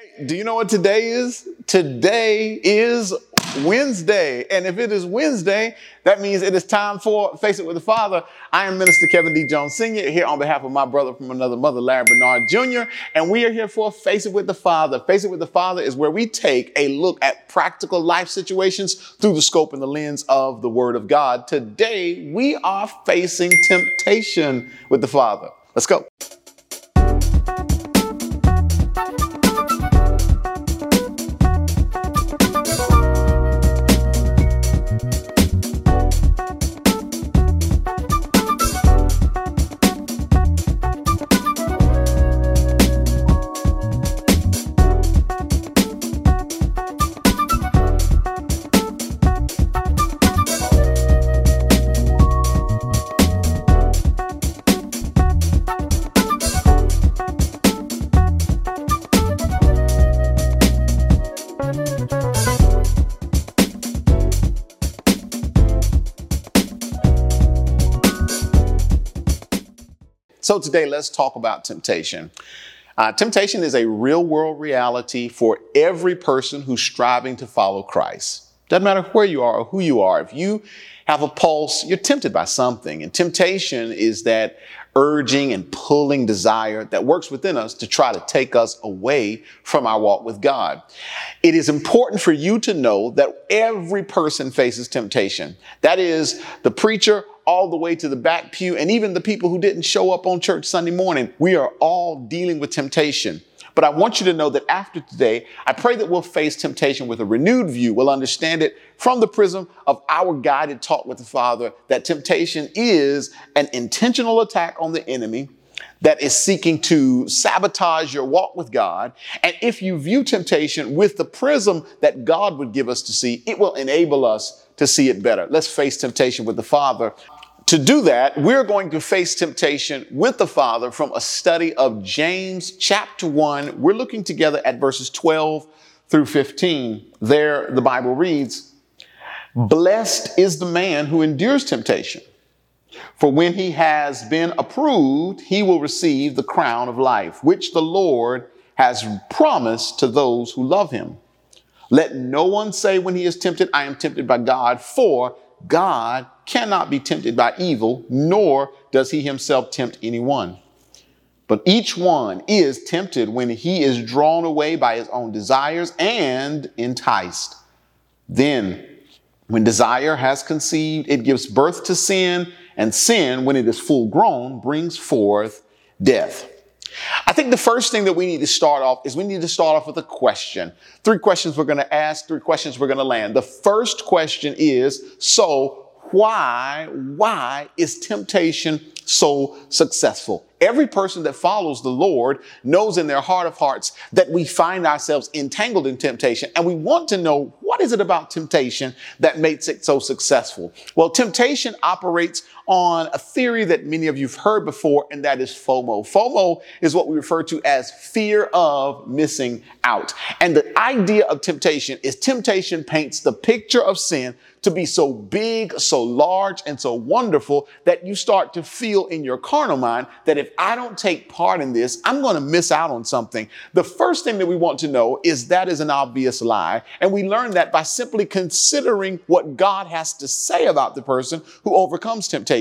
Hey, do you know what today is? Today is Wednesday. And if it is Wednesday, that means it is time for Face It with the Father. I am Minister Kevin D. Jones Sr. here on behalf of my brother from another mother, Larry Barnard Jr. And we are here for Face It with the Father. Face It with the Father is where we take a look at practical life situations through the scope and the lens of the Word of God. Today, we are facing temptation with the Father. Let's go. So, today, let's talk about temptation. Uh, temptation is a real world reality for every person who's striving to follow Christ. Doesn't matter where you are or who you are. If you have a pulse, you're tempted by something. And temptation is that urging and pulling desire that works within us to try to take us away from our walk with God. It is important for you to know that every person faces temptation. That is the preacher all the way to the back pew, and even the people who didn't show up on church Sunday morning, we are all dealing with temptation. But I want you to know that after today, I pray that we'll face temptation with a renewed view. We'll understand it from the prism of our guided talk with the Father that temptation is an intentional attack on the enemy that is seeking to sabotage your walk with God. And if you view temptation with the prism that God would give us to see, it will enable us to see it better. Let's face temptation with the Father to do that, we're going to face temptation with the Father from a study of James chapter 1. We're looking together at verses 12 through 15. There, the Bible reads, Blessed is the man who endures temptation, for when he has been approved, he will receive the crown of life, which the Lord has promised to those who love him. Let no one say when he is tempted, I am tempted by God, for God cannot be tempted by evil, nor does he himself tempt anyone. But each one is tempted when he is drawn away by his own desires and enticed. Then, when desire has conceived, it gives birth to sin, and sin, when it is full grown, brings forth death. I think the first thing that we need to start off is we need to start off with a question. Three questions we're going to ask, three questions we're going to land. The first question is, so why, why is temptation so successful? Every person that follows the Lord knows in their heart of hearts that we find ourselves entangled in temptation and we want to know what is it about temptation that makes it so successful? Well, temptation operates on a theory that many of you've heard before, and that is FOMO. FOMO is what we refer to as fear of missing out. And the idea of temptation is temptation paints the picture of sin to be so big, so large, and so wonderful that you start to feel in your carnal mind that if I don't take part in this, I'm going to miss out on something. The first thing that we want to know is that is an obvious lie. And we learn that by simply considering what God has to say about the person who overcomes temptation.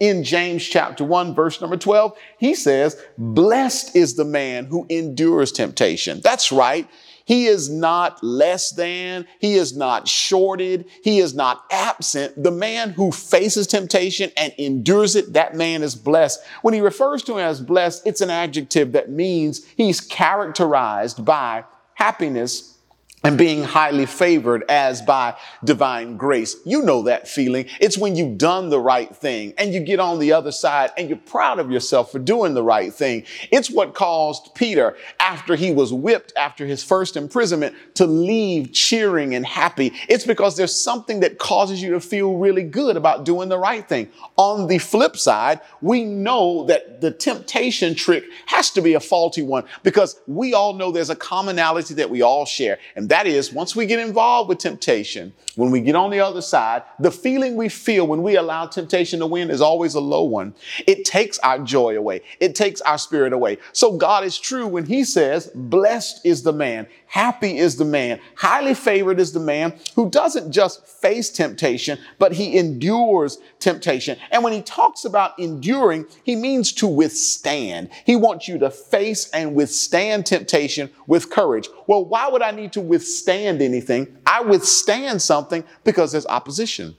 In James chapter 1, verse number 12, he says, Blessed is the man who endures temptation. That's right. He is not less than. He is not shorted. He is not absent. The man who faces temptation and endures it, that man is blessed. When he refers to him as blessed, it's an adjective that means he's characterized by happiness and being highly favored as by divine grace. You know that feeling. It's when you've done the right thing and you get on the other side and you're proud of yourself for doing the right thing. It's what caused Peter, after he was whipped after his first imprisonment, to leave cheering and happy. It's because there's something that causes you to feel really good about doing the right thing. On the flip side, we know that the temptation trick has to be a faulty one because we all know there's a commonality that we all share. And that is, once we get involved with temptation, when we get on the other side, the feeling we feel when we allow temptation to win is always a low one. It takes our joy away. It takes our spirit away. So God is true when he says, says, blessed is the man, happy is the man, highly favored is the man who doesn't just face temptation, but he endures temptation. And when he talks about enduring, he means to withstand. He wants you to face and withstand temptation with courage. Well, why would I need to withstand anything? I withstand something because there's opposition.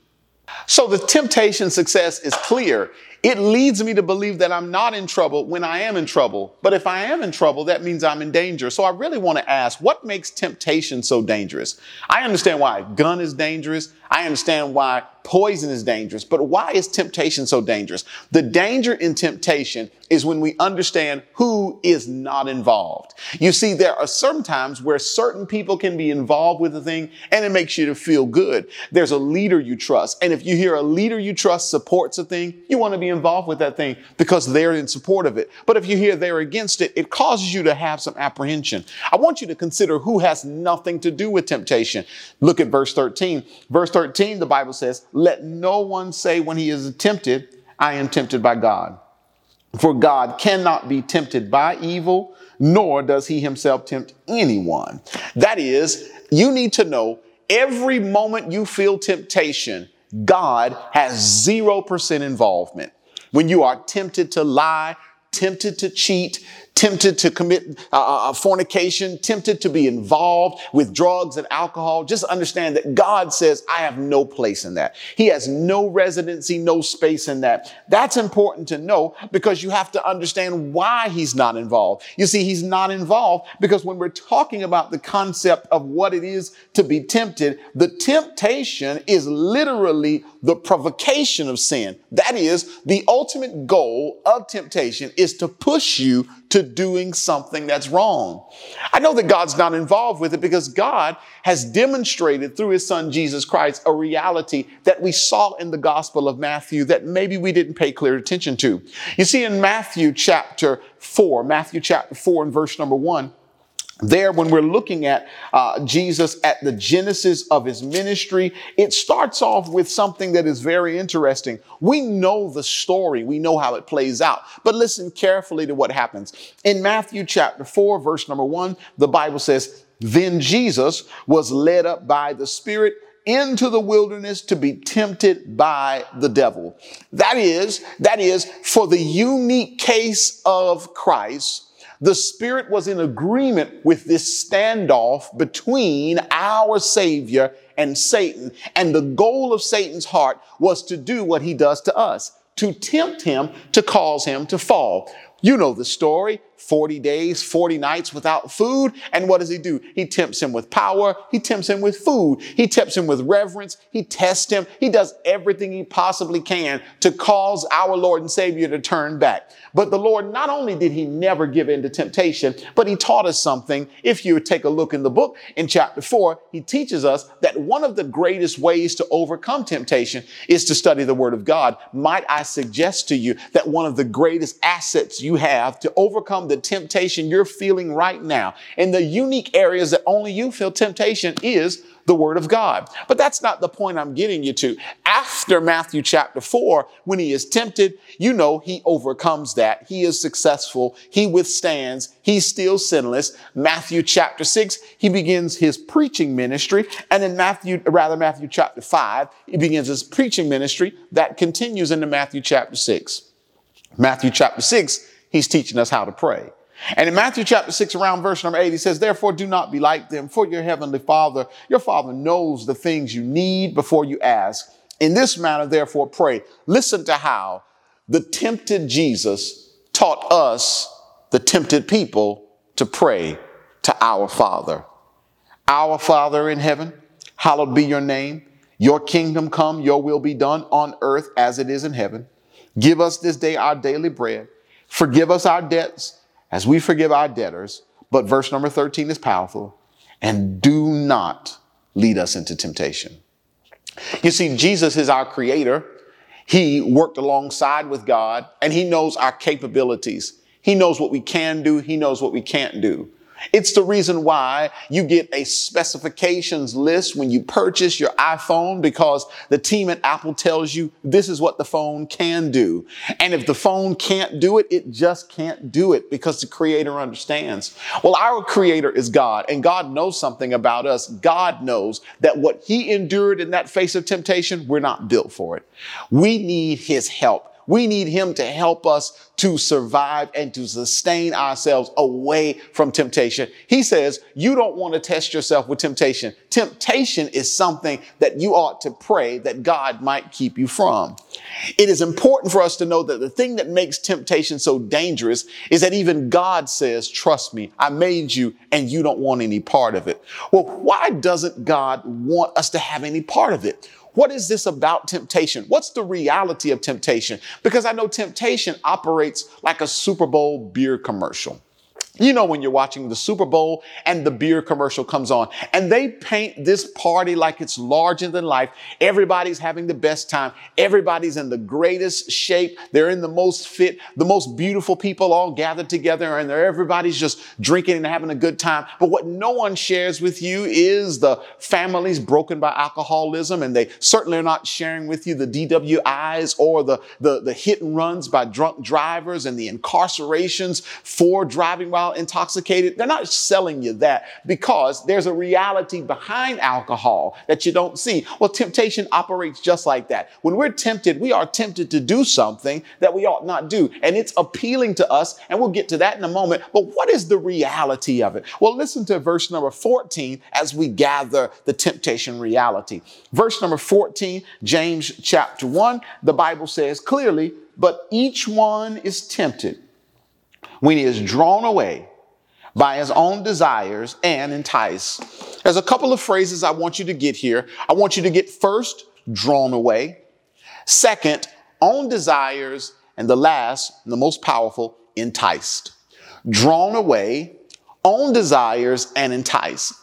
So the temptation success is clear. It leads me to believe that I'm not in trouble when I am in trouble. But if I am in trouble, that means I'm in danger. So I really want to ask, what makes temptation so dangerous? I understand why a gun is dangerous. I understand why poison is dangerous, but why is temptation so dangerous? The danger in temptation is when we understand who is not involved. You see, there are certain times where certain people can be involved with a thing and it makes you to feel good. There's a leader you trust. And if you hear a leader you trust supports a thing, you want to be involved with that thing because they're in support of it. But if you hear they're against it, it causes you to have some apprehension. I want you to consider who has nothing to do with temptation. Look at verse 13. Verse 13, the Bible says, let no one say when he is tempted, I am tempted by God. For God cannot be tempted by evil, nor does he himself tempt anyone. That is, you need to know every moment you feel temptation, God has 0% involvement. When you are tempted to lie, tempted to cheat, tempted to commit uh, uh, uh, fornication, tempted to be involved with drugs and alcohol, just understand that God says, I have no place in that. He has no residency, no space in that. That's important to know because you have to understand why he's not involved. You see, he's not involved because when we're talking about the concept of what it is to be tempted, the temptation is literally the provocation of sin. That is, the ultimate goal of temptation is to push you to doing something that's wrong. I know that God's not involved with it because God has demonstrated through his son Jesus Christ a reality that we saw in the gospel of Matthew that maybe we didn't pay clear attention to. You see in Matthew chapter 4, Matthew chapter 4 and verse number 1, there, when we're looking at uh, Jesus at the genesis of his ministry, it starts off with something that is very interesting. We know the story, we know how it plays out, but listen carefully to what happens. In Matthew chapter 4, verse number 1, the Bible says, Then Jesus was led up by the Spirit into the wilderness to be tempted by the devil. That is, that is for the unique case of Christ the Spirit was in agreement with this standoff between our Savior and Satan. And the goal of Satan's heart was to do what he does to us, to tempt him, to cause him to fall. You know the story. 40 days, 40 nights without food. And what does he do? He tempts him with power. He tempts him with food. He tempts him with reverence. He tests him. He does everything he possibly can to cause our Lord and Savior to turn back. But the Lord, not only did he never give in to temptation, but he taught us something. If you would take a look in the book in chapter four, he teaches us that one of the greatest ways to overcome temptation is to study the word of God. Might I suggest to you that one of the greatest assets you have to overcome the temptation you're feeling right now And the unique areas that only you feel temptation is the word of God. But that's not the point I'm getting you to. After Matthew chapter four, when he is tempted, you know, he overcomes that. He is successful. He withstands. He's still sinless. Matthew chapter six, he begins his preaching ministry. And in Matthew, rather Matthew chapter five, he begins his preaching ministry that continues into Matthew chapter six. Matthew chapter six, he's teaching us how to pray. And in Matthew chapter 6, around verse number 8, he says, Therefore, do not be like them, for your heavenly Father, your Father knows the things you need before you ask. In this manner, therefore, pray. Listen to how the tempted Jesus taught us, the tempted people, to pray to our Father. Our Father in heaven, hallowed be your name. Your kingdom come, your will be done on earth as it is in heaven. Give us this day our daily bread Forgive us our debts as we forgive our debtors. But verse number 13 is powerful. And do not lead us into temptation. You see, Jesus is our creator. He worked alongside with God and he knows our capabilities. He knows what we can do. He knows what we can't do. It's the reason why you get a specifications list when you purchase your iPhone because the team at Apple tells you this is what the phone can do. And if the phone can't do it, it just can't do it because the creator understands. Well, our creator is God and God knows something about us. God knows that what he endured in that face of temptation, we're not built for it. We need his help. We need him to help us to survive and to sustain ourselves away from temptation. He says, you don't want to test yourself with temptation. Temptation is something that you ought to pray that God might keep you from. It is important for us to know that the thing that makes temptation so dangerous is that even God says, trust me, I made you and you don't want any part of it. Well, why doesn't God want us to have any part of it? What is this about temptation? What's the reality of temptation? Because I know temptation operates like a Super Bowl beer commercial. You know, when you're watching the Super Bowl and the beer commercial comes on and they paint this party like it's larger than life. Everybody's having the best time. Everybody's in the greatest shape. They're in the most fit, the most beautiful people all gathered together and everybody's just drinking and having a good time. But what no one shares with you is the families broken by alcoholism and they certainly are not sharing with you the DWIs or the, the, the hit and runs by drunk drivers and the incarcerations for driving while intoxicated. They're not selling you that because there's a reality behind alcohol that you don't see. Well, temptation operates just like that. When we're tempted, we are tempted to do something that we ought not do. And it's appealing to us. And we'll get to that in a moment. But what is the reality of it? Well, listen to verse number 14 as we gather the temptation reality. Verse number 14, James chapter 1, the Bible says clearly, but each one is tempted when he is drawn away by his own desires and enticed. There's a couple of phrases I want you to get here. I want you to get first, drawn away. Second, own desires. And the last, and the most powerful, enticed. Drawn away, own desires, and enticed.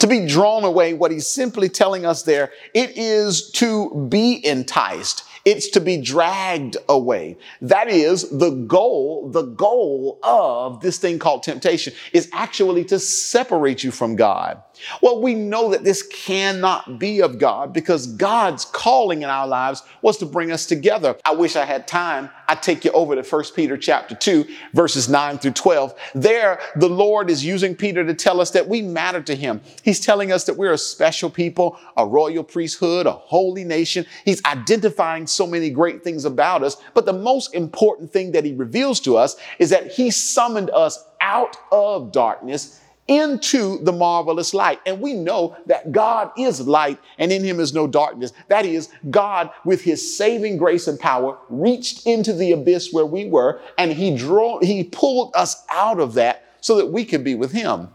To be drawn away, what he's simply telling us there, it is to be enticed. It's to be dragged away. That is the goal. The goal of this thing called temptation is actually to separate you from God. Well, we know that this cannot be of God because God's calling in our lives was to bring us together. I wish I had time. I'd take you over to 1 Peter chapter 2, verses 9 through 12. There, the Lord is using Peter to tell us that we matter to him. He's telling us that we're a special people, a royal priesthood, a holy nation. He's identifying so many great things about us. But the most important thing that he reveals to us is that he summoned us out of darkness into the marvelous light. And we know that God is light and in him is no darkness. That is, God, with his saving grace and power, reached into the abyss where we were and he drew, he pulled us out of that so that we could be with him.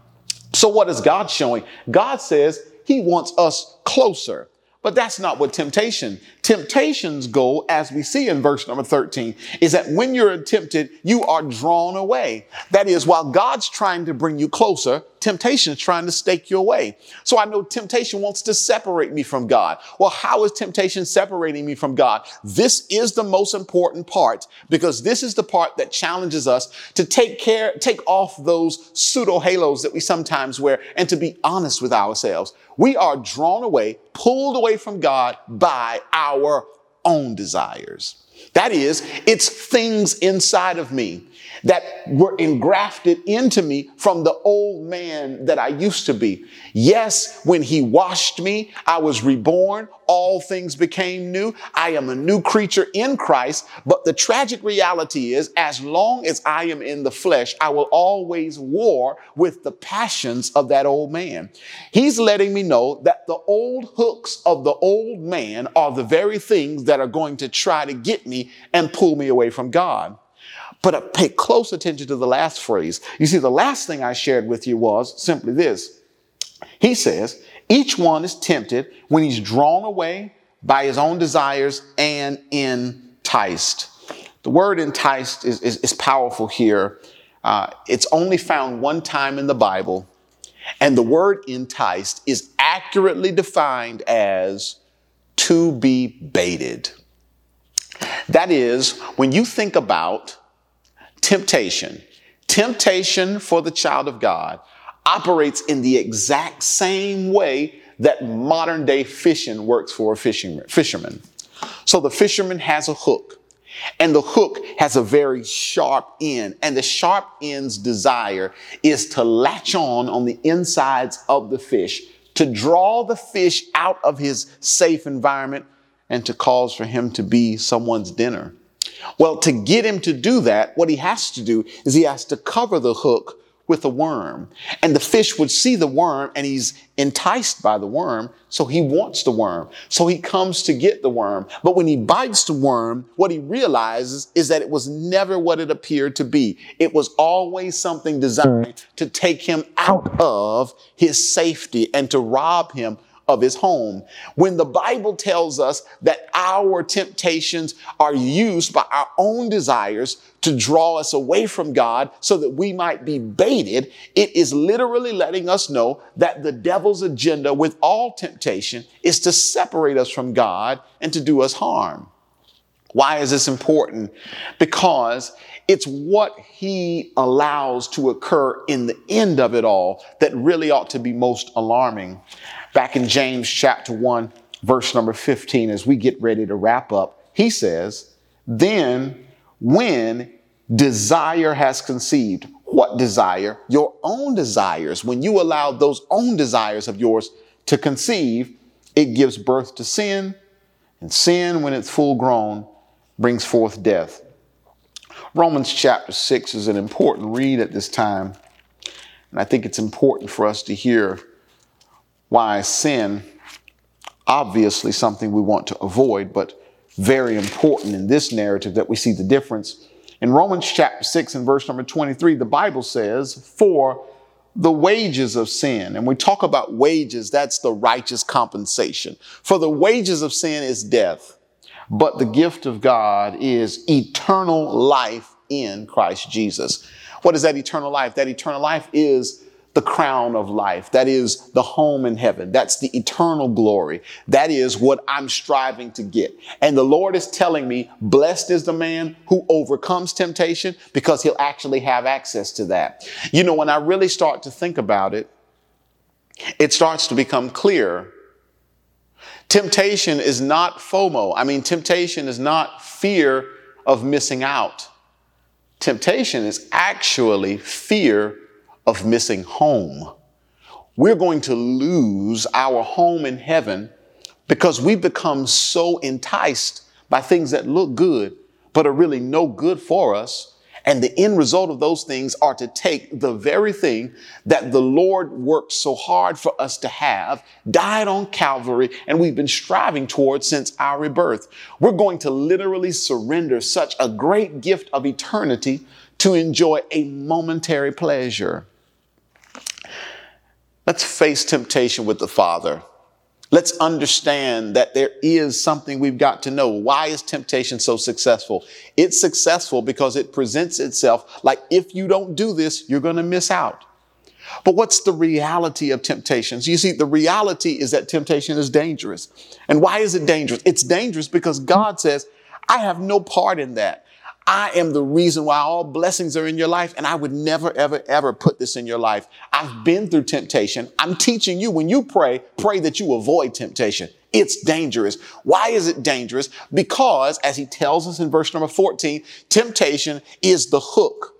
So what is God showing? God says he wants us closer. But that's not what temptation. Temptation's goal, as we see in verse number 13, is that when you're tempted, you are drawn away. That is, while God's trying to bring you closer, temptation is trying to stake you away. So I know temptation wants to separate me from God. Well, how is temptation separating me from God? This is the most important part because this is the part that challenges us to take care, take off those pseudo halos that we sometimes wear and to be honest with ourselves. We are drawn away, pulled away from God by our own desires. That is, it's things inside of me that were engrafted into me from the old man that I used to be. Yes, when he washed me, I was reborn. All things became new. I am a new creature in Christ. But the tragic reality is, as long as I am in the flesh, I will always war with the passions of that old man. He's letting me know that the old hooks of the old man are the very things that are going to try to get me and pull me away from God. But pay close attention to the last phrase. You see, the last thing I shared with you was simply this. He says, each one is tempted when he's drawn away by his own desires and enticed. The word enticed is, is, is powerful here. Uh, it's only found one time in the Bible. And the word enticed is accurately defined as to be baited. That is, when you think about temptation, temptation for the child of God operates in the exact same way that modern day fishing works for a fisherman. So the fisherman has a hook. And the hook has a very sharp end. And the sharp end's desire is to latch on on the insides of the fish, to draw the fish out of his safe environment and to cause for him to be someone's dinner. Well, to get him to do that, what he has to do is he has to cover the hook with a worm. And the fish would see the worm and he's enticed by the worm. So he wants the worm. So he comes to get the worm. But when he bites the worm, what he realizes is that it was never what it appeared to be. It was always something designed to take him out of his safety and to rob him of his home. When the Bible tells us that our temptations are used by our own desires to draw us away from God so that we might be baited, it is literally letting us know that the devil's agenda with all temptation is to separate us from God and to do us harm. Why is this important? Because it's what he allows to occur in the end of it all that really ought to be most alarming. Back in James chapter 1, verse number 15, as we get ready to wrap up, he says, Then when desire has conceived, what desire? Your own desires. When you allow those own desires of yours to conceive, it gives birth to sin, and sin, when it's full grown, brings forth death. Romans chapter 6 is an important read at this time, and I think it's important for us to hear why sin, obviously something we want to avoid, but very important in this narrative that we see the difference. In Romans chapter 6 and verse number 23, the Bible says, For the wages of sin, and we talk about wages, that's the righteous compensation. For the wages of sin is death, but the gift of God is eternal life in Christ Jesus. What is that eternal life? That eternal life is the crown of life. That is the home in heaven. That's the eternal glory. That is what I'm striving to get. And the Lord is telling me, blessed is the man who overcomes temptation because he'll actually have access to that. You know, when I really start to think about it, it starts to become clear. Temptation is not FOMO. I mean, temptation is not fear of missing out. Temptation is actually fear of missing home. We're going to lose our home in heaven because we've become so enticed by things that look good, but are really no good for us. And the end result of those things are to take the very thing that the Lord worked so hard for us to have, died on Calvary, and we've been striving towards since our rebirth. We're going to literally surrender such a great gift of eternity to enjoy a momentary pleasure. Let's face temptation with the Father. Let's understand that there is something we've got to know. Why is temptation so successful? It's successful because it presents itself like if you don't do this, you're going to miss out. But what's the reality of temptations? You see, the reality is that temptation is dangerous. And why is it dangerous? It's dangerous because God says, I have no part in that. I am the reason why all blessings are in your life, and I would never, ever, ever put this in your life. I've been through temptation. I'm teaching you when you pray, pray that you avoid temptation. It's dangerous. Why is it dangerous? Because, as he tells us in verse number 14, temptation is the hook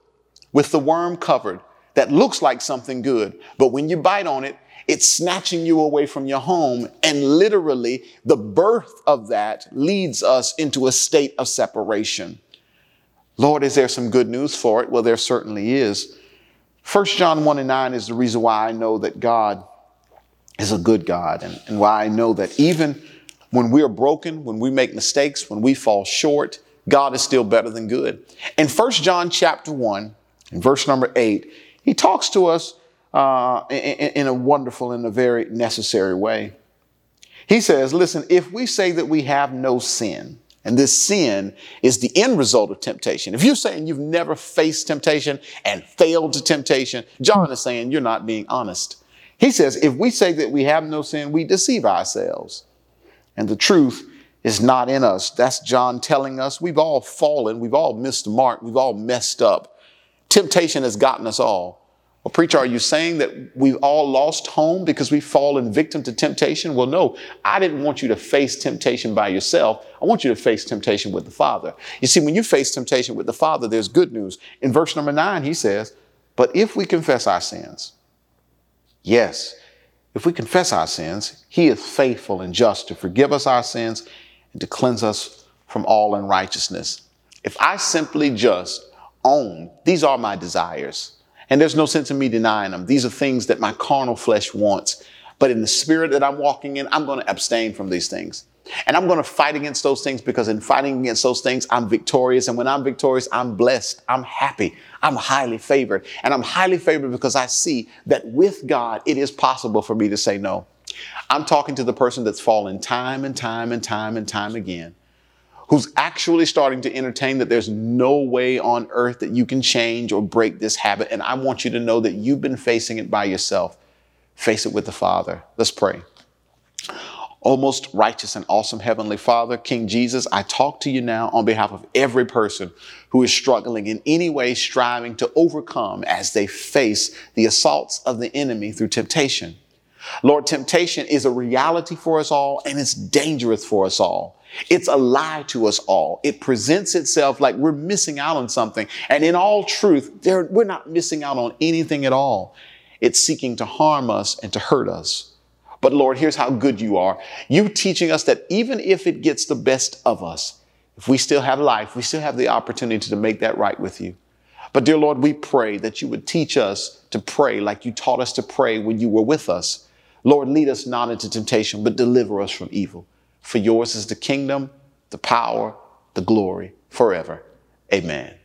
with the worm covered that looks like something good. But when you bite on it, it's snatching you away from your home. And literally, the birth of that leads us into a state of separation. Lord, is there some good news for it? Well, there certainly is. 1 John 1 and 9 is the reason why I know that God is a good God and, and why I know that even when we are broken, when we make mistakes, when we fall short, God is still better than good. In 1 John chapter 1, in verse number 8, he talks to us uh, in, in a wonderful and a very necessary way. He says, Listen, if we say that we have no sin, and this sin is the end result of temptation. If you're saying you've never faced temptation and failed to temptation, John is saying you're not being honest. He says, if we say that we have no sin, we deceive ourselves. And the truth is not in us. That's John telling us we've all fallen, we've all missed the mark, we've all messed up. Temptation has gotten us all. Well, preacher, are you saying that we've all lost home because we've fallen victim to temptation? Well, no, I didn't want you to face temptation by yourself. I want you to face temptation with the Father. You see, when you face temptation with the Father, there's good news. In verse number nine, he says, But if we confess our sins, yes, if we confess our sins, he is faithful and just to forgive us our sins and to cleanse us from all unrighteousness. If I simply just own, these are my desires and there's no sense in me denying them. These are things that my carnal flesh wants. But in the spirit that I'm walking in, I'm going to abstain from these things. And I'm going to fight against those things because in fighting against those things, I'm victorious. And when I'm victorious, I'm blessed. I'm happy. I'm highly favored. And I'm highly favored because I see that with God, it is possible for me to say no. I'm talking to the person that's fallen time and time and time and time again who's actually starting to entertain that there's no way on earth that you can change or break this habit. And I want you to know that you've been facing it by yourself. Face it with the Father. Let's pray. O most righteous and awesome Heavenly Father, King Jesus, I talk to you now on behalf of every person who is struggling in any way, striving to overcome as they face the assaults of the enemy through temptation. Lord, temptation is a reality for us all and it's dangerous for us all. It's a lie to us all. It presents itself like we're missing out on something. And in all truth, we're not missing out on anything at all. It's seeking to harm us and to hurt us. But Lord, here's how good you are. You teaching us that even if it gets the best of us, if we still have life, we still have the opportunity to make that right with you. But dear Lord, we pray that you would teach us to pray like you taught us to pray when you were with us. Lord, lead us not into temptation, but deliver us from evil. For yours is the kingdom, the power, the glory forever. Amen.